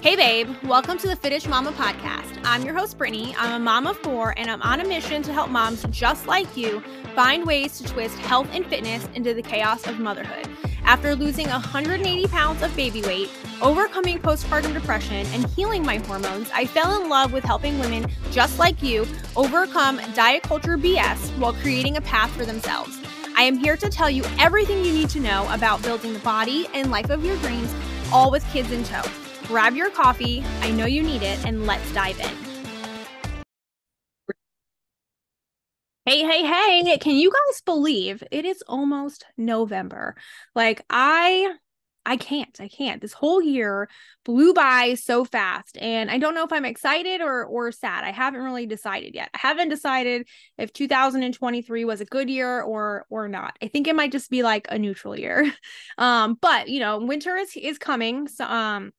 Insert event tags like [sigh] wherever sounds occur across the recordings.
Hey, babe. Welcome to the Fittish Mama podcast. I'm your host, Brittany. I'm a mom of four, and I'm on a mission to help moms just like you find ways to twist health and fitness into the chaos of motherhood. After losing 180 pounds of baby weight, overcoming postpartum depression, and healing my hormones, I fell in love with helping women just like you overcome diet culture BS while creating a path for themselves. I am here to tell you everything you need to know about building the body and life of your dreams, all with kids in tow. Grab your coffee, I know you need it, and let's dive in. Hey, hey, hey, can you guys believe it is almost November? Like, I. I can't. I can't. This whole year blew by so fast and I don't know if I'm excited or or sad. I haven't really decided yet. I haven't decided if 2023 was a good year or or not. I think it might just be like a neutral year. [laughs] Um but, you know, winter is is coming. So um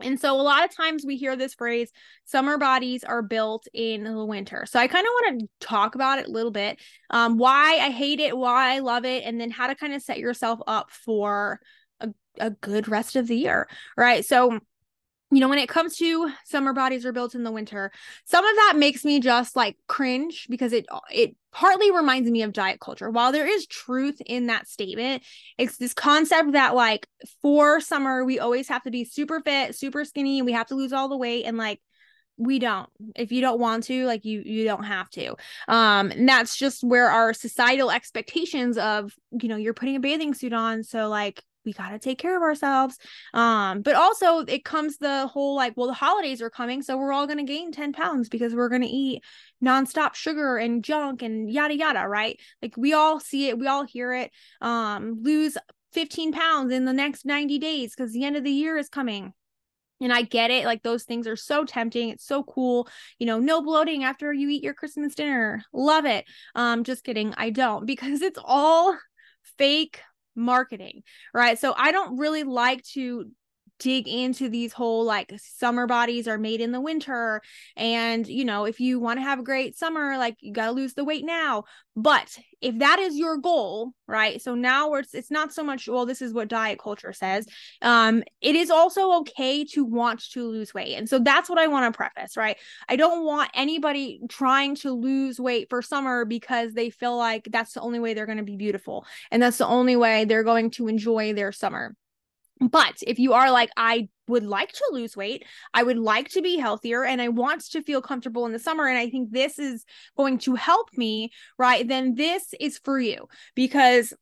and so a lot of times we hear this phrase, summer bodies are built in the winter. So I kind of want to talk about it a little bit, um, why I hate it, why I love it, and then how to kind of set yourself up for a, a good rest of the year. Right. So you know, when it comes to summer bodies are built in the winter, some of that makes me just like cringe because it it partly reminds me of diet culture. While there is truth in that statement, it's this concept that like for summer we always have to be super fit, super skinny, and we have to lose all the weight and like we don't if you don't want to like you you don't have to um and that's just where our societal expectations of you know you're putting a bathing suit on so like we got to take care of ourselves. Um, but also it comes the whole like, well, the holidays are coming, so we're all going to gain 10 pounds because we're going to eat nonstop sugar and junk and yada yada, right? Like we all see it, we all hear it. Um, lose 15 pounds in the next 90 days because the end of the year is coming. And I get it. Like those things are so tempting. It's so cool. You know, no bloating after you eat your Christmas dinner. Love it. Um, just kidding. I don't [laughs] because it's all fake marketing, right? So I don't really like to dig into these whole like summer bodies are made in the winter and you know if you want to have a great summer like you got to lose the weight now. But if that is your goal right so now it's it's not so much well this is what diet culture says um it is also okay to want to lose weight and so that's what i want to preface right? I don't want anybody trying to lose weight for summer because they feel like that's the only way they're going to be beautiful and that's the only way they're going to enjoy their summer but if you are like, I would like to lose weight, I would like to be healthier, and I want to feel comfortable in the summer, and I think this is going to help me, right? Then this is for you because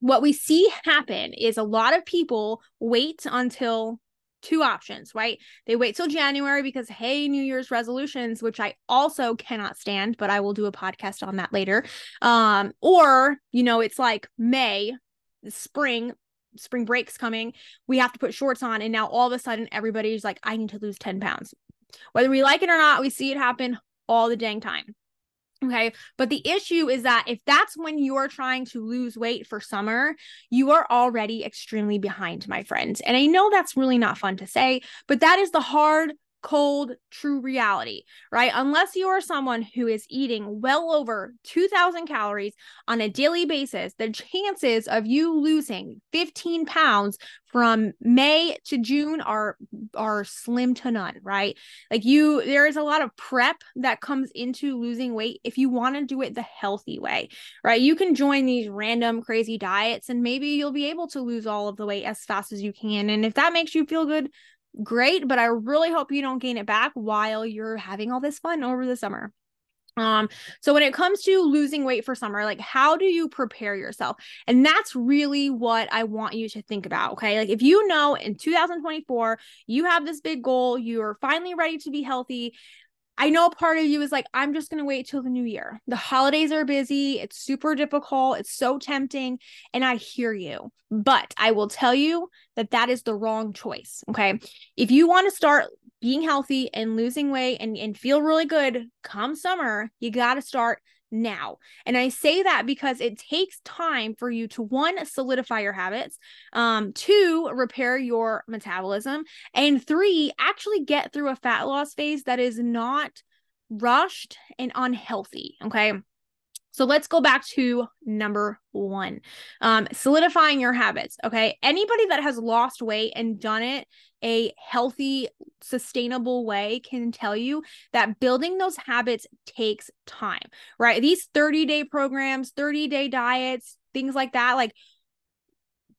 what we see happen is a lot of people wait until two options, right? They wait till January because, hey, New Year's resolutions, which I also cannot stand, but I will do a podcast on that later. Um, or, you know, it's like May, spring, spring break's coming. We have to put shorts on. And now all of a sudden, everybody's like, I need to lose 10 pounds. Whether we like it or not, we see it happen all the dang time. Okay. But the issue is that if that's when you're trying to lose weight for summer, you are already extremely behind, my friends. And I know that's really not fun to say, but that is the hard cold, true reality, right? Unless you are someone who is eating well over 2000 calories on a daily basis, the chances of you losing 15 pounds from May to June are are slim to none, right? Like you there is a lot of prep that comes into losing weight if you want to do it the healthy way, right? You can join these random crazy diets and maybe you'll be able to lose all of the weight as fast as you can and if that makes you feel good, great, but I really hope you don't gain it back while you're having all this fun over the summer. Um, so when it comes to losing weight for summer, like how do you prepare yourself? And that's really what I want you to think about. Okay. Like if you know in 2024, you have this big goal, you're finally ready to be healthy, I know part of you is like, I'm just going to wait till the new year. The holidays are busy. It's super difficult. It's so tempting. And I hear you. But I will tell you that that is the wrong choice. Okay. If you want to start being healthy and losing weight and, and feel really good come summer, you got to start now. And I say that because it takes time for you to one, solidify your habits, um, two, repair your metabolism, and three, actually get through a fat loss phase that is not rushed and unhealthy. Okay. So let's go back to number one um, solidifying your habits. Okay. Anybody that has lost weight and done it a healthy, sustainable way can tell you that building those habits takes time, right? These 30 day programs, 30 day diets, things like that, like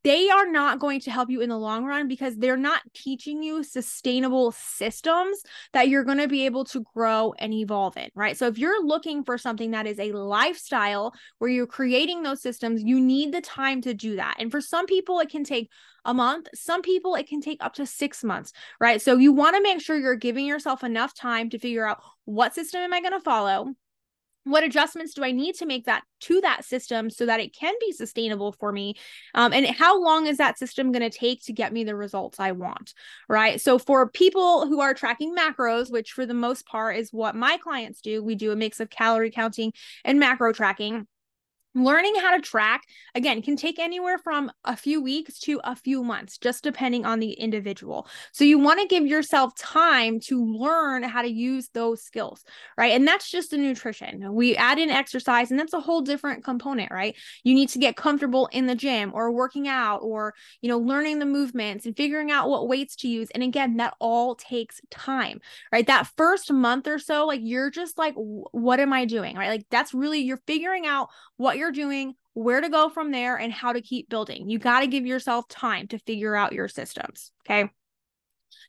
they are not going to help you in the long run because they're not teaching you sustainable systems that you're going to be able to grow and evolve in, right? So if you're looking for something that is a lifestyle where you're creating those systems, you need the time to do that. And for some people, it can take a month. Some people, it can take up to six months, right? So you want to make sure you're giving yourself enough time to figure out what system am I going to follow? What adjustments do i need to make that to that system so that it can be sustainable for me? Um, and how long is that system going to take to get me the results i want right? So for people who are tracking macros which for the most part is what my clients do we do a mix of calorie counting and macro tracking Learning how to track, again, can take anywhere from a few weeks to a few months, just depending on the individual. So, you want to give yourself time to learn how to use those skills, right? And that's just the nutrition. We add in exercise, and that's a whole different component, right? You need to get comfortable in the gym or working out or, you know, learning the movements and figuring out what weights to use. And again, that all takes time, right? That first month or so, like you're just like, what am I doing, right? Like, that's really, you're figuring out what you're doing, where to go from there, and how to keep building. You got to give yourself time to figure out your systems. Okay.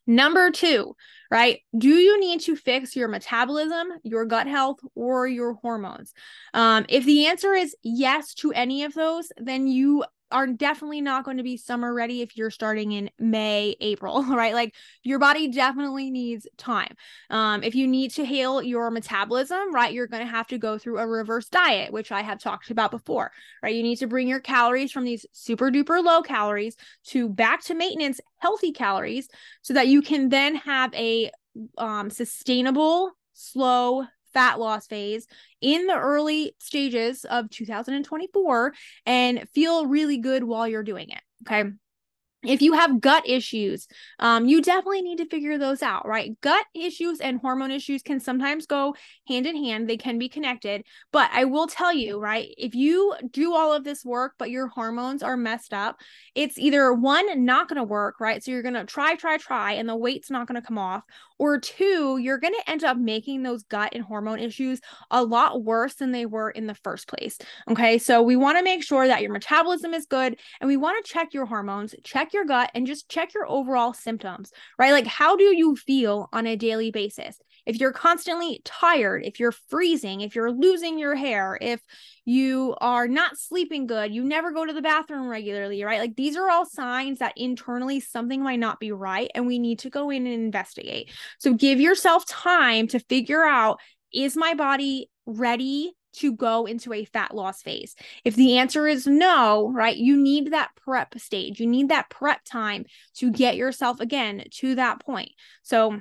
Number two, right? Do you need to fix your metabolism, your gut health, or your hormones? Um, if the answer is yes to any of those, then you are definitely not going to be summer ready if you're starting in May, April, [laughs] right? Like your body definitely needs time. Um, if you need to heal your metabolism, right, you're going to have to go through a reverse diet, which I have talked about before, right? You need to bring your calories from these super duper low calories to back to maintenance healthy calories so that you can then have a um, sustainable, slow, fat loss phase in the early stages of 2024 and feel really good while you're doing it. Okay if you have gut issues, um, you definitely need to figure those out, right? Gut issues and hormone issues can sometimes go hand in hand, they can be connected. But I will tell you, right, if you do all of this work, but your hormones are messed up, it's either one, not going to work, right? So you're going to try, try, try, and the weight's not going to come off. Or two, you're going to end up making those gut and hormone issues a lot worse than they were in the first place. Okay. So we want to make sure that your metabolism is good and we want to check your hormones, check your gut and just check your overall symptoms, right? Like, how do you feel on a daily basis? If you're constantly tired, if you're freezing, if you're losing your hair, if you are not sleeping good, you never go to the bathroom regularly, right? Like, these are all signs that internally something might not be right and we need to go in and investigate. So, give yourself time to figure out is my body ready to go into a fat loss phase? If the answer is no, right, you need that prep stage. You need that prep time to get yourself again to that point. So,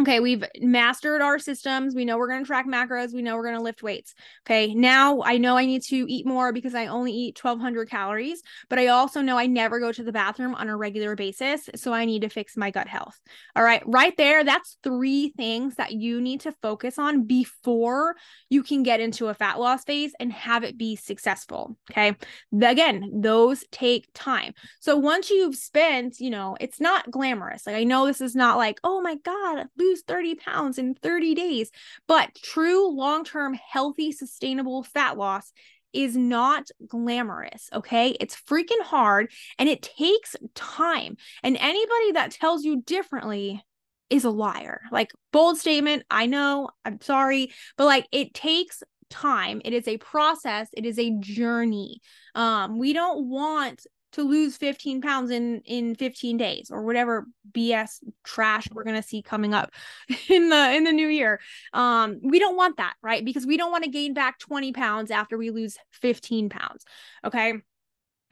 Okay, we've mastered our systems. We know we're going to track macros. We know we're going to lift weights. Okay, now I know I need to eat more because I only eat 1200 calories, but I also know I never go to the bathroom on a regular basis. So I need to fix my gut health. All right, right there, that's three things that you need to focus on before you can get into a fat loss phase and have it be successful. Okay, again, those take time. So once you've spent, you know, it's not glamorous. Like I know this is not like, oh my God, lose 30 pounds in 30 days. But true long term, healthy, sustainable fat loss is not glamorous, okay? It's freaking hard and it takes time. And anybody that tells you differently is a liar. Like, bold statement, I know, I'm sorry, but like it takes time. It is a process, it is a journey. Um, we don't want to lose 15 pounds in in 15 days or whatever bs trash we're going to see coming up [laughs] in the in the new year. Um we don't want that right? Because we don't want to gain back 20 pounds after we lose 15 pounds okay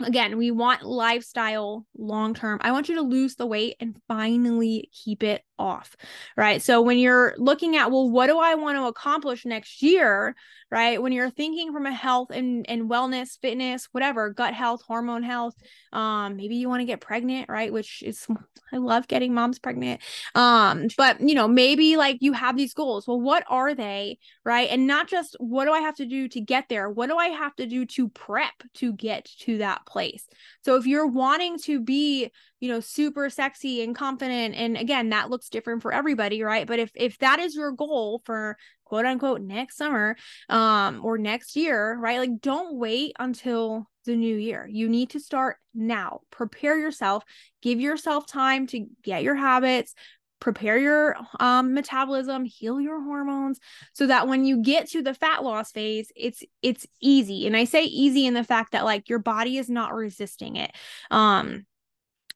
again, we want lifestyle long term. I want you to lose the weight and finally keep it off, right? So when you're looking at, well, what do I want to accomplish next year, right? When you're thinking from a health and, and wellness, fitness, whatever, gut health, hormone health, um, maybe you want to get pregnant, right? Which is, [laughs] I love getting moms pregnant. Um, but you know, maybe like you have these goals. Well, what are they, right? And not just what do I have to do to get there? What do I have to do to prep to get to that place? So if you're wanting to be, you know, super sexy and confident, and again, that looks different for everybody, right? But if if that is your goal for quote unquote next summer um or next year right like don't wait until the new year you need to start now prepare yourself give yourself time to get your habits prepare your um, metabolism heal your hormones so that when you get to the fat loss phase it's it's easy. And i say easy in the fact that like your body is not resisting it. Um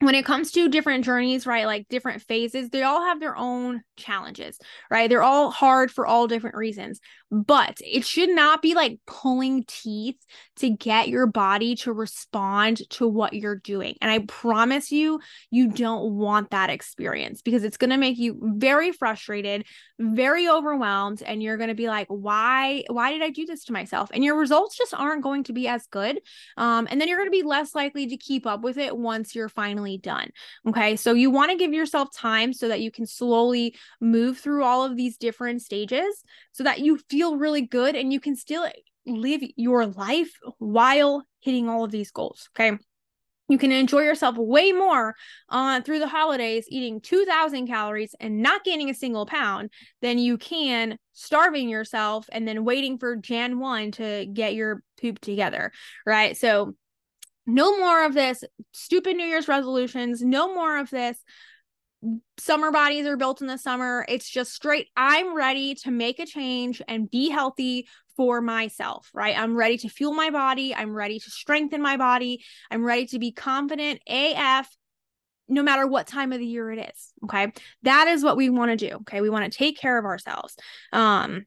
when it comes to different journeys, right, like different phases, they all have their own challenges, right? They're all hard for all different reasons, but it should not be like pulling teeth to get your body to respond to what you're doing. And I promise you, you don't want that experience because it's going to make you very frustrated, very overwhelmed, and you're going to be like, why, why did I do this to myself? And your results just aren't going to be as good. Um, and then you're going to be less likely to keep up with it once you're finally finally done. Okay. So you want to give yourself time so that you can slowly move through all of these different stages so that you feel really good and you can still live your life while hitting all of these goals. Okay. You can enjoy yourself way more uh, through the holidays eating 2,000 calories and not gaining a single pound than you can starving yourself and then waiting for Jan 1 to get your poop together. Right. So no more of this stupid New Year's resolutions. No more of this. Summer bodies are built in the summer. It's just straight. I'm ready to make a change and be healthy for myself, right? I'm ready to fuel my body. I'm ready to strengthen my body. I'm ready to be confident AF no matter what time of the year it is. Okay. That is what we want to do. Okay. We want to take care of ourselves. Um,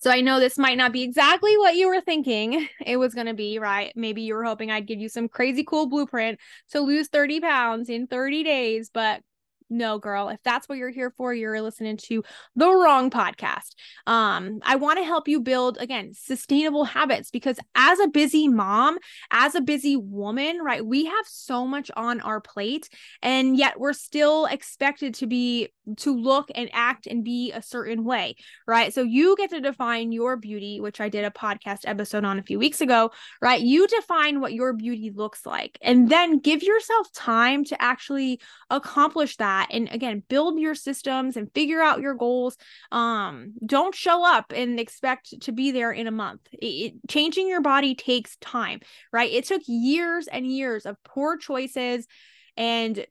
so I know this might not be exactly what you were thinking it was going to be, right? Maybe you were hoping I'd give you some crazy cool blueprint to lose 30 pounds in 30 days, but no girl if that's what you're here for you're listening to the wrong podcast. Um i want to help you build again sustainable habits because as a busy mom as a busy woman right we have so much on our plate and yet we're still expected to be to look and act and be a certain way right? So you get to define your beauty which i did a podcast episode on a few weeks ago right? You define what your beauty looks like and then give yourself time to actually accomplish that that. And again build your systems and figure out your goals. Um don't show up and expect to be there in a month. It, changing your body takes time right? It took years and years of poor choices and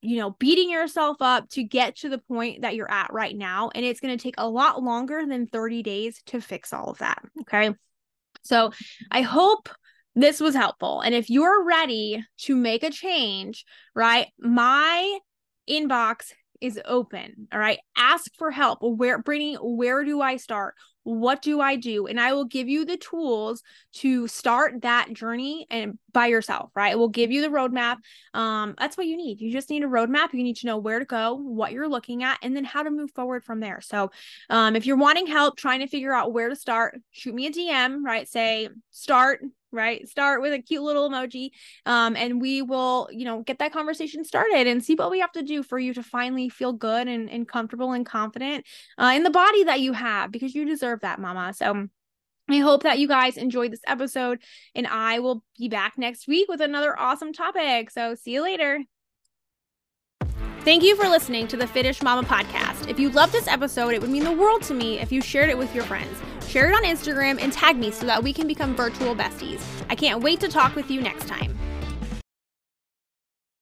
you know beating yourself up to get to the point that you're at right now. And it's going to take a lot longer than 30 days to fix all of that okay? So i hope this was helpful. And if you're ready to make a change, right, my inbox is open. All right. Ask for help. Where, Brittany, where do I start? What do I do? And I will give you the tools to start that journey and by yourself, right? We'll give you the roadmap. Um, that's what you need. You just need a roadmap. You need to know where to go, what you're looking at, and then how to move forward from there. So, um, if you're wanting help trying to figure out where to start, shoot me a DM, right? Say start right start with a cute little emoji um, and we will you know get that conversation started and see what we have to do for you to finally feel good and, and comfortable and confident uh, in the body that you have because you deserve that mama so I hope that you guys enjoyed this episode, and I will be back next week with another awesome topic. So, see you later. Thank you for listening to the Fittish Mama podcast. If you loved this episode, it would mean the world to me if you shared it with your friends. Share it on Instagram and tag me so that we can become virtual besties. I can't wait to talk with you next time.